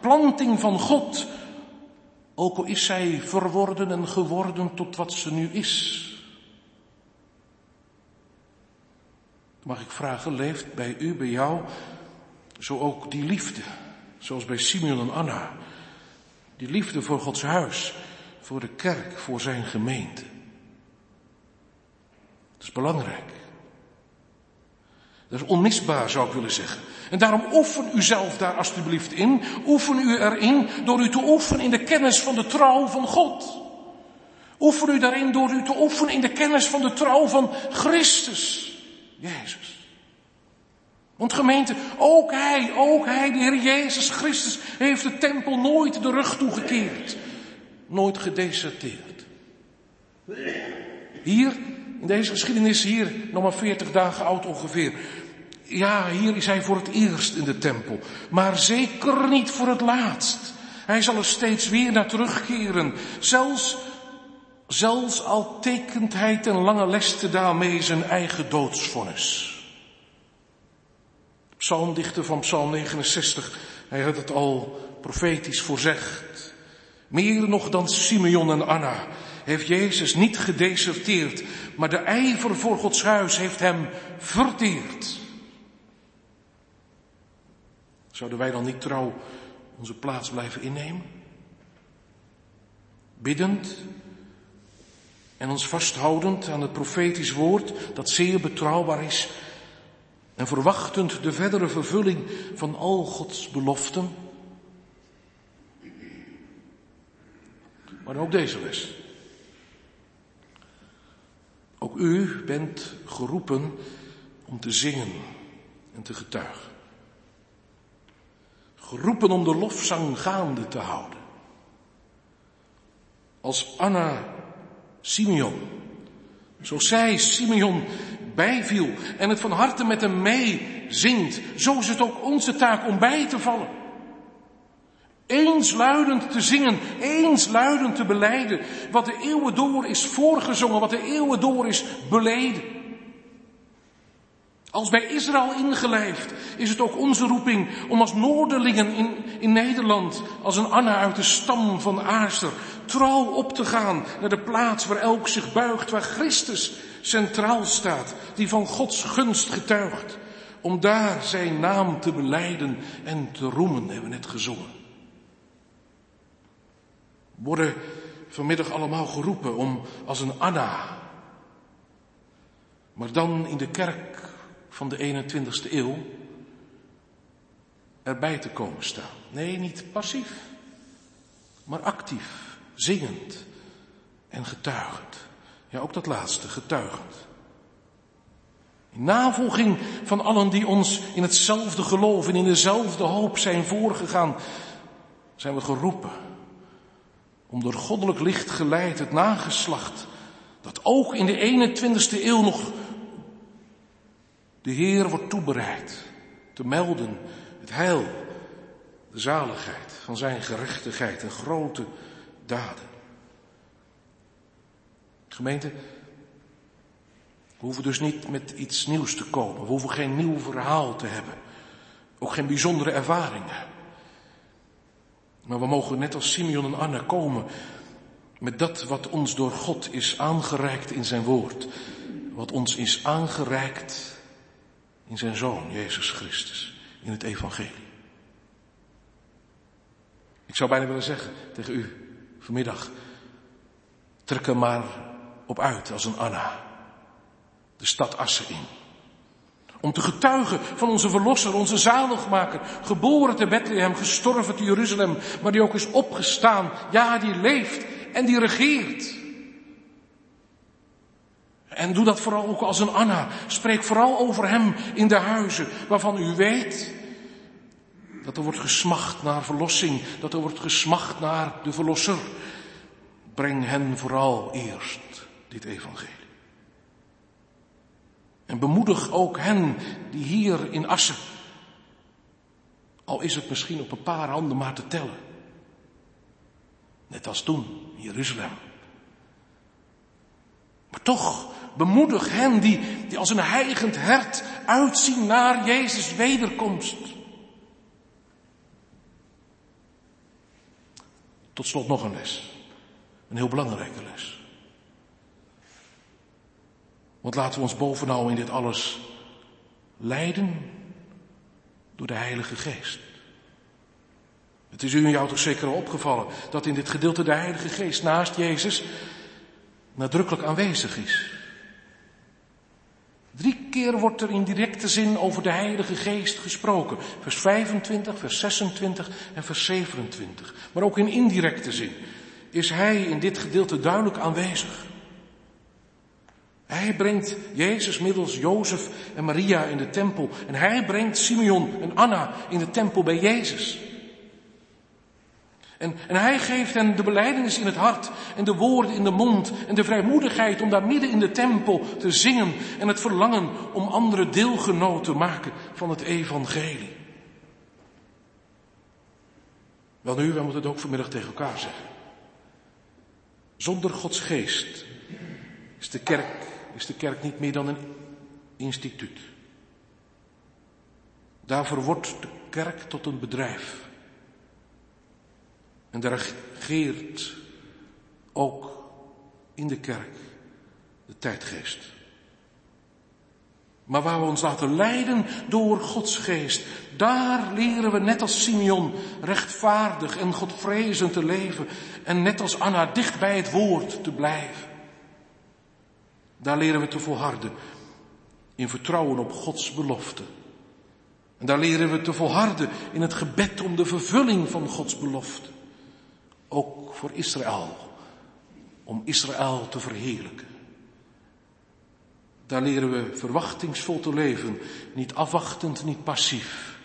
Speaker 2: planting van God, ook al is zij verworden en geworden tot wat ze nu is. mag ik vragen, leeft bij u, bij jou, zo ook die liefde, zoals bij Simeon en Anna. Die liefde voor Gods huis, voor de kerk, voor zijn gemeente. Is belangrijk. Dat is onmisbaar, zou ik willen zeggen. En daarom oefen u zelf daar alstublieft in. Oefen u erin door u te oefenen in de kennis van de trouw van God. Oefen u daarin door u te oefenen in de kennis van de trouw van Christus. Jezus. Want gemeente, ook Hij, ook Hij, de Heer Jezus Christus, heeft de tempel nooit de rug toegekeerd. Nooit gedeserteerd. Hier, in deze geschiedenis hier, nog maar veertig dagen oud ongeveer. Ja, hier is Hij voor het eerst in de tempel. Maar zeker niet voor het laatst. Hij zal er steeds weer naar terugkeren. Zelfs, zelfs al tekent Hij ten lange leste daarmee zijn eigen doodsvonnis. Psalmdichter van Psalm 69, hij had het al profetisch voorzegd. Meer nog dan Simeon en Anna heeft Jezus niet gedeserteerd, maar de ijver voor Gods huis heeft hem verteerd. Zouden wij dan niet trouw onze plaats blijven innemen? Biddend en ons vasthoudend aan het profetisch woord dat zeer betrouwbaar is en verwachtend de verdere vervulling van al Gods beloften. Maar ook deze les. Ook u bent geroepen om te zingen en te getuigen. Geroepen om de lofzang gaande te houden. Als Anna Simeon, zoals zij Simeon bijviel en het van harte met hem meezingt, zo is het ook onze taak om bij te vallen. Eensluidend te zingen, eensluidend te beleiden wat de eeuwen door is voorgezongen, wat de eeuwen door is beleden. Als bij Israël ingelijfd is het ook onze roeping om als Noorderlingen in, in Nederland, als een Anna uit de stam van Aaster, trouw op te gaan naar de plaats waar elk zich buigt, waar Christus centraal staat, die van Gods gunst getuigt, om daar zijn naam te beleiden en te roemen, hebben we net gezongen. Worden vanmiddag allemaal geroepen om als een Anna, maar dan in de kerk van de 21ste eeuw erbij te komen staan. Nee, niet passief, maar actief, zingend en getuigend. Ja, ook dat laatste, getuigend. In navolging van allen die ons in hetzelfde geloof en in dezelfde hoop zijn voorgegaan, zijn we geroepen om door goddelijk licht geleid het nageslacht, dat ook in de 21ste eeuw nog de Heer wordt toebereid, te melden het heil, de zaligheid van zijn gerechtigheid en grote daden. Gemeente, we hoeven dus niet met iets nieuws te komen. We hoeven geen nieuw verhaal te hebben. Ook geen bijzondere ervaringen. Maar we mogen net als Simeon en Anna komen met dat wat ons door God is aangereikt in zijn woord. Wat ons is aangereikt in zijn zoon, Jezus Christus, in het evangelie. Ik zou bijna willen zeggen tegen u vanmiddag, trek er maar op uit als een Anna. De stad Assen in. Om te getuigen van onze verlosser, onze zaligmaker, geboren te Bethlehem, gestorven te Jeruzalem, maar die ook is opgestaan. Ja, die leeft en die regeert. En doe dat vooral ook als een Anna. Spreek vooral over hem in de huizen waarvan u weet dat er wordt gesmacht naar verlossing, dat er wordt gesmacht naar de verlosser. Breng hen vooral eerst dit evangelie. En bemoedig ook hen die hier in Assen, al is het misschien op een paar handen maar te tellen. Net als toen in Jeruzalem. Maar toch bemoedig hen die, die als een heigend hert uitzien naar Jezus wederkomst. Tot slot nog een les. Een heel belangrijke les. Want laten we ons bovenal in dit alles leiden door de Heilige Geest. Het is u en jou toch zeker al opgevallen dat in dit gedeelte de Heilige Geest naast Jezus nadrukkelijk aanwezig is. Drie keer wordt er in directe zin over de Heilige Geest gesproken. Vers 25, vers 26 en vers 27. Maar ook in indirecte zin is Hij in dit gedeelte duidelijk aanwezig. Hij brengt Jezus middels Jozef en Maria in de tempel. En hij brengt Simeon en Anna in de tempel bij Jezus. En, en hij geeft hen de beleidenis in het hart en de woorden in de mond en de vrijmoedigheid om daar midden in de tempel te zingen en het verlangen om andere deelgenoten te maken van het evangelie. Wel nu, wij moeten het ook vanmiddag tegen elkaar zeggen. Zonder Gods geest is de kerk, is de kerk niet meer dan een instituut. Daarvoor wordt de kerk tot een bedrijf. En daar regeert ook in de kerk de tijdgeest. Maar waar we ons laten leiden door Gods geest, daar leren we net als Simeon rechtvaardig en Godvrezend te leven en net als Anna dicht bij het woord te blijven. Daar leren we te volharden in vertrouwen op Gods belofte. En daar leren we te volharden in het gebed om de vervulling van Gods belofte. Ook voor Israël. Om Israël te verheerlijken. Daar leren we verwachtingsvol te leven. Niet afwachtend, niet passief.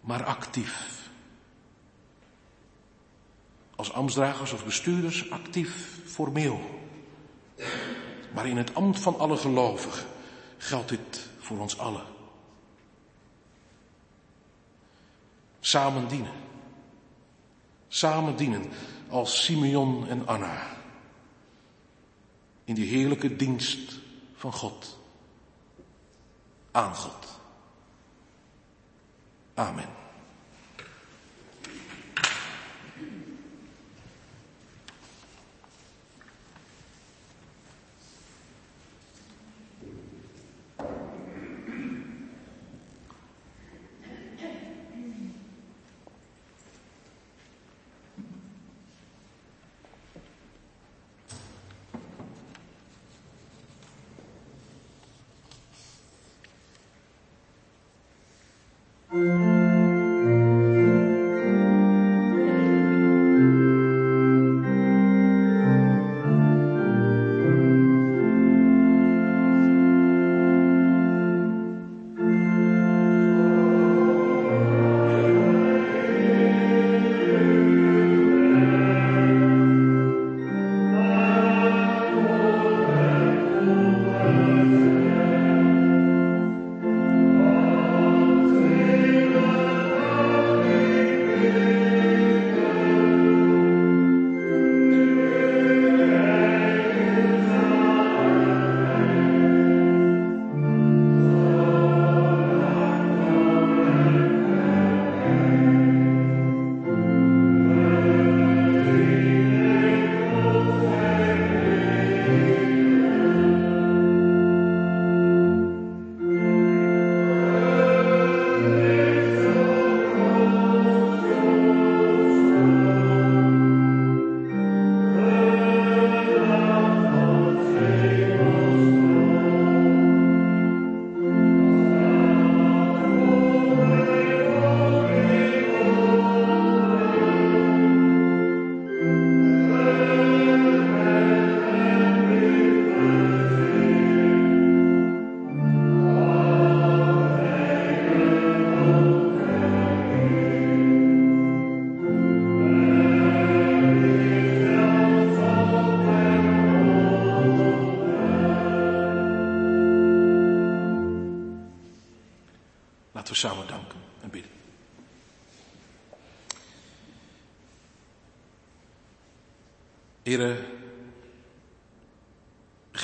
Speaker 2: Maar actief. Als ambtsdragers of bestuurders actief formeel. Maar in het ambt van alle gelovigen geldt dit voor ons allen. Samen dienen. Samen dienen als Simeon en Anna. In die heerlijke dienst van God. Aan God. Amen. Laten we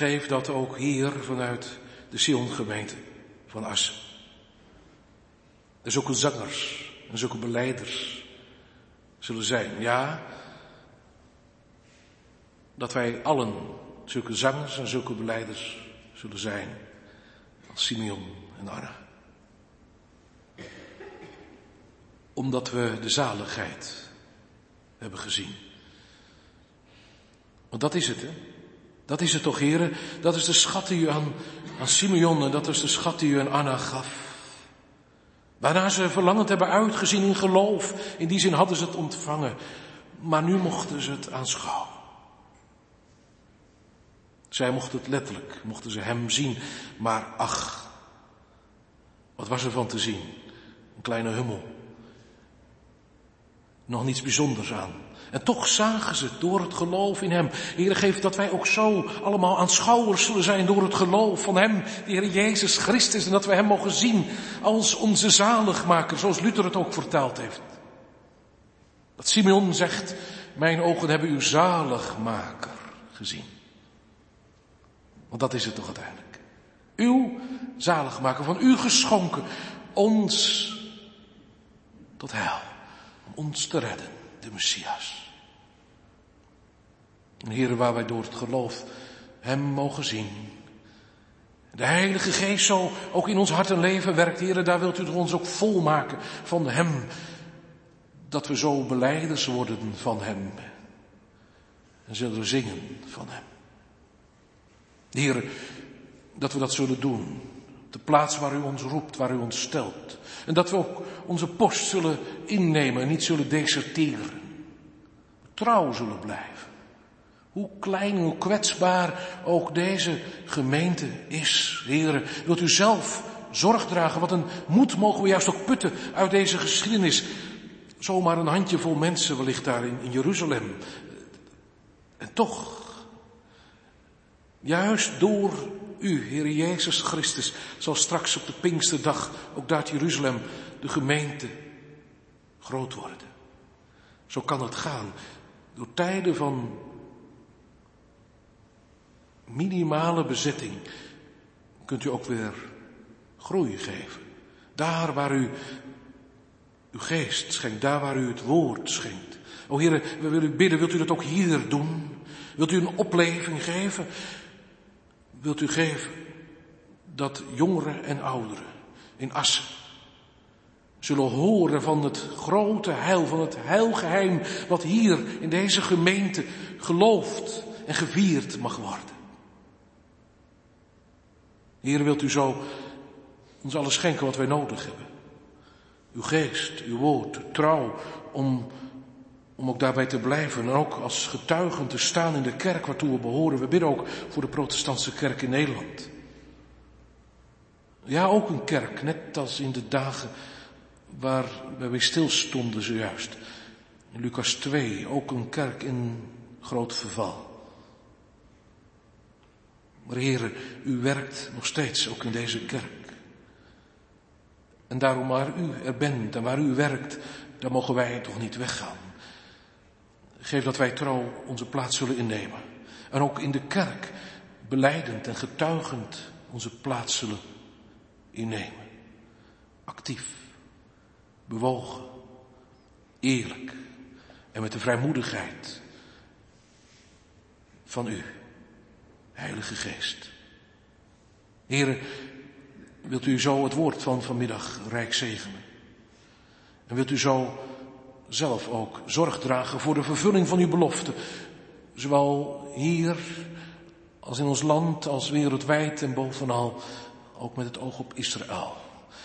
Speaker 2: geef dat ook hier vanuit de Sion-gemeente van As. Er zulke zangers en zulke beleiders zullen zijn. Ja, dat wij allen zulke zangers en zulke beleiders zullen zijn. als Simeon en Anna. Omdat we de zaligheid hebben gezien. Want dat is het, hè? Dat is het toch, heren? Dat is de schat die u aan, aan Simeon en dat is de schat die u aan Anna gaf. Waarna ze verlangend hebben uitgezien in geloof. In die zin hadden ze het ontvangen. Maar nu mochten ze het aanschouwen. Zij mochten het letterlijk, mochten ze hem zien. Maar ach, wat was er van te zien? Een kleine hummel. Nog niets bijzonders aan. En toch zagen ze door het geloof in Hem. Heer, geef dat wij ook zo allemaal aanschouwers zullen zijn door het geloof van Hem, de Heer Jezus Christus. En dat we Hem mogen zien als onze zaligmaker, zoals Luther het ook verteld heeft. Dat Simeon zegt, mijn ogen hebben uw zaligmaker gezien. Want dat is het toch uiteindelijk. Uw zaligmaker, van u geschonken, ons tot heil, om ons te redden, de Messias. Heren, waar wij door het geloof Hem mogen zien. De Heilige Geest zo ook in ons hart en leven werkt, heren, daar wilt u ons ook volmaken van Hem. Dat we zo beleiders worden van Hem. En zullen zingen van Hem. Heer, dat we dat zullen doen. De plaats waar u ons roept, waar u ons stelt. En dat we ook onze post zullen innemen en niet zullen deserteren. Trouw zullen blijven. Hoe klein hoe kwetsbaar ook deze gemeente is. Heren, wilt u zelf zorg dragen? Wat een moed mogen we juist ook putten uit deze geschiedenis. Zomaar een handjevol mensen wellicht daar in, in Jeruzalem. En toch, Juist door u, Heer Jezus Christus, zal straks op de Pinksterdag ook daar in Jeruzalem de gemeente groot worden. Zo kan het gaan. Door tijden van minimale bezetting kunt u ook weer groei geven. Daar waar u uw geest schenkt, daar waar u het woord schenkt. O Heer, we willen u bidden, wilt u dat ook hier doen? Wilt u een opleving geven? wilt u geven dat jongeren en ouderen in Assen zullen horen van het grote heil, van het heilgeheim wat hier in deze gemeente geloofd en gevierd mag worden. Heer, wilt u zo ons alles schenken wat wij nodig hebben. Uw geest, uw woord, trouw om om ook daarbij te blijven en ook als getuigen te staan in de kerk waartoe we behoren. We bidden ook voor de protestantse kerk in Nederland. Ja, ook een kerk, net als in de dagen waar wij stilstonden zojuist. In Lucas 2, ook een kerk in groot verval. Maar heren, u werkt nog steeds ook in deze kerk. En daarom waar u er bent en waar u werkt, daar mogen wij toch niet weggaan. Geef dat wij trouw onze plaats zullen innemen. En ook in de kerk beleidend en getuigend onze plaats zullen innemen. Actief, bewogen, eerlijk en met de vrijmoedigheid van u, Heilige Geest. Heren, wilt u zo het woord van vanmiddag rijk zegenen? En wilt u zo zelf ook zorg dragen voor de vervulling van uw belofte. Zowel hier als in ons land, als wereldwijd en bovenal ook met het oog op Israël.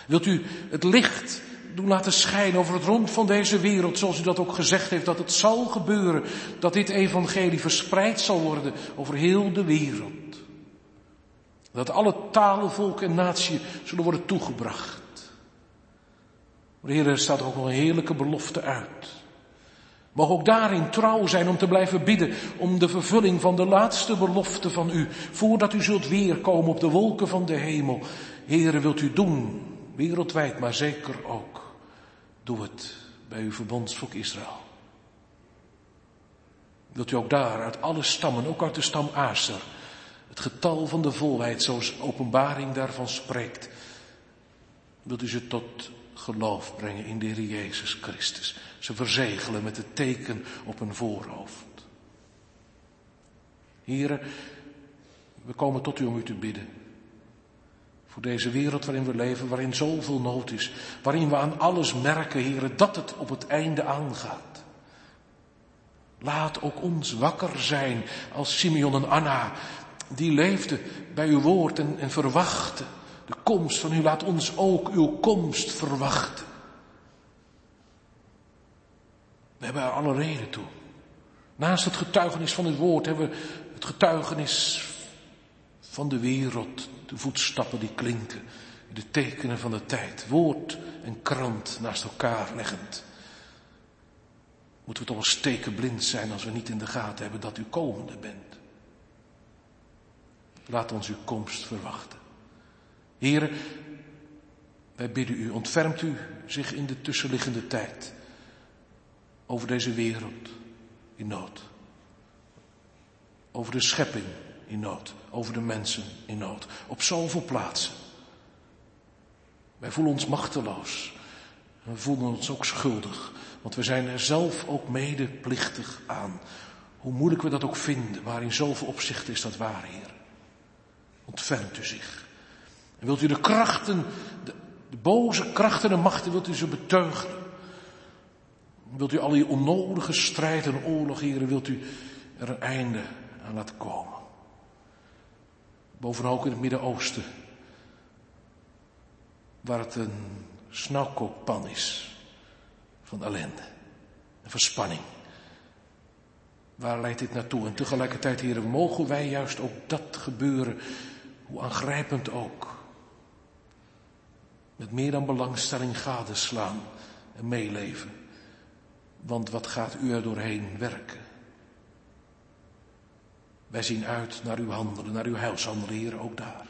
Speaker 2: Wilt u het licht doen laten schijnen over het rond van deze wereld, zoals u dat ook gezegd heeft, dat het zal gebeuren, dat dit evangelie verspreid zal worden over heel de wereld. Dat alle talen, volken en naties zullen worden toegebracht. Maar Heer, er staat ook een heerlijke belofte uit. Mag ook daarin trouw zijn om te blijven bidden om de vervulling van de laatste belofte van u, voordat u zult weerkomen op de wolken van de hemel. Heere, wilt u doen, wereldwijd, maar zeker ook. Doe het bij uw verbondsvolk Israël. Wilt u ook daar uit alle stammen, ook uit de stam Aser, het getal van de volheid, zoals openbaring daarvan spreekt, wilt u ze tot geloof brengen in de Heer Jezus Christus. Ze verzegelen met het teken op een voorhoofd. Heren, we komen tot u om u te bidden. Voor deze wereld waarin we leven, waarin zoveel nood is, waarin we aan alles merken, heren, dat het op het einde aangaat. Laat ook ons wakker zijn als Simeon en Anna, die leefden bij uw woord en, en verwachten de komst van u. Laat ons ook uw komst verwachten. We hebben er alle reden toe. Naast het getuigenis van het woord hebben we het getuigenis van de wereld, de voetstappen die klinken, de tekenen van de tijd, woord en krant naast elkaar leggend. Moeten we toch wel stekenblind zijn als we niet in de gaten hebben dat u komende bent. Laat ons uw komst verwachten. Heren, wij bidden u, ontfermt u zich in de tussenliggende tijd over deze wereld in nood. Over de schepping in nood, over de mensen in nood, op zoveel plaatsen. Wij voelen ons machteloos. We voelen ons ook schuldig, want we zijn er zelf ook medeplichtig aan. Hoe moeilijk we dat ook vinden, maar in zoveel opzichten is dat waar, Heer. Ontfermt u zich. En wilt u de krachten, de, boze krachten en machten, wilt u ze beteugelen. Wilt u al die onnodige strijd en oorlog, heren, wilt u er een einde aan laten komen. Bovenal ook in het Midden-Oosten, waar het een snauwkookpan is van ellende en verspanning. Waar leidt dit naartoe? En tegelijkertijd, heren, mogen wij juist ook dat gebeuren, hoe aangrijpend ook, met meer dan belangstelling gadeslaan en meeleven. Want wat gaat u er doorheen werken? Wij zien uit naar uw handelen, naar uw heilshandelen, Heer, ook daar.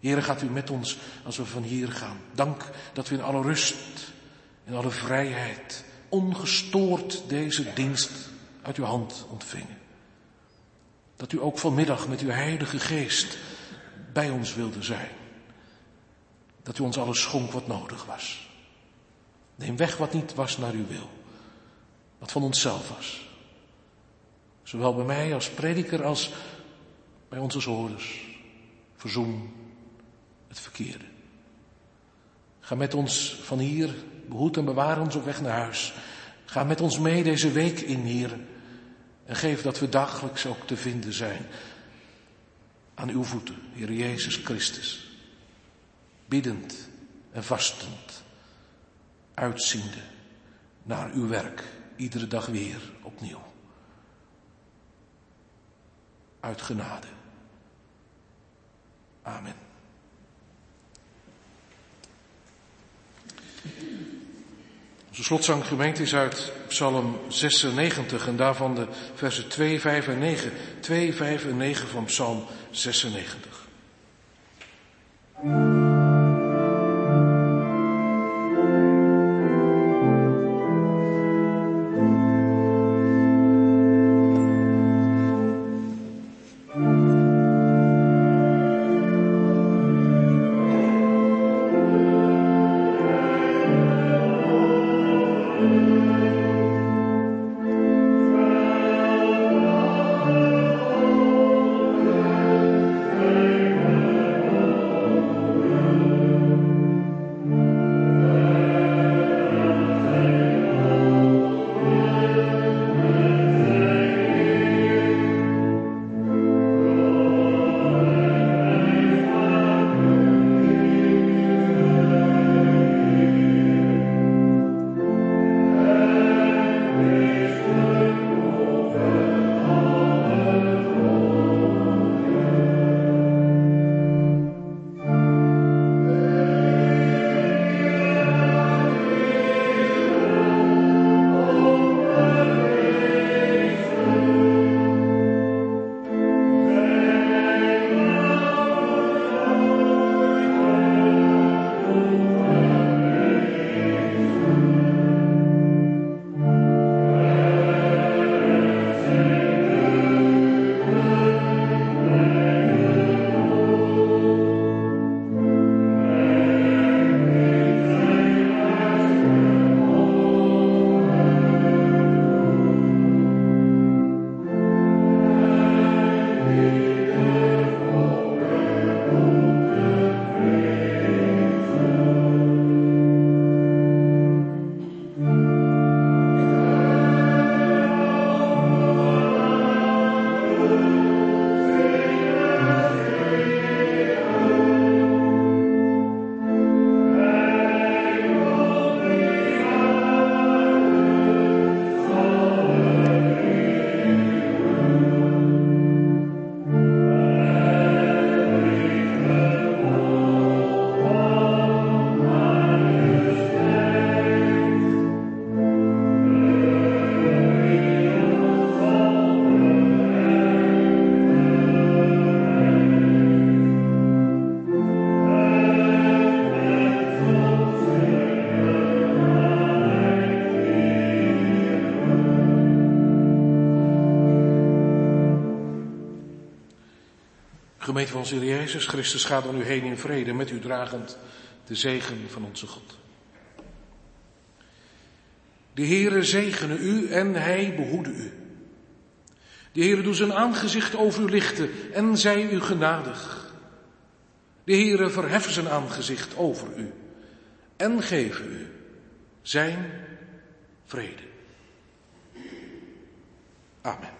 Speaker 2: Heer, gaat u met ons als we van hier gaan. Dank dat we in alle rust, in alle vrijheid, ongestoord deze dienst uit uw hand ontvingen. Dat u ook vanmiddag met uw heilige geest bij ons wilde zijn. Dat u ons alles schonk wat nodig was. Neem weg wat niet was naar uw wil. Wat van onszelf was. Zowel bij mij als prediker als bij als hoorders. Verzoen het verkeerde. Ga met ons van hier, behoed en bewaar ons op weg naar huis. Ga met ons mee deze week in, hier. En geef dat we dagelijks ook te vinden zijn aan uw voeten, Heer Jezus Christus. Biddend en vastend, uitziende naar uw werk, iedere dag weer opnieuw. Uit genade. Amen. Onze slotzang gemeente is uit Psalm 96 en daarvan de versen 2, 5 en 9. 2, 5 en 9 van Psalm 96. Gemeente van onze Jezus Christus gaat dan u heen in vrede, met u dragend de zegen van onze God. De Heere zegene u en hij behoede u. De Heere doet zijn aangezicht over u lichten en zij u genadig. De Heere verheft zijn aangezicht over u en geven u zijn vrede. Amen.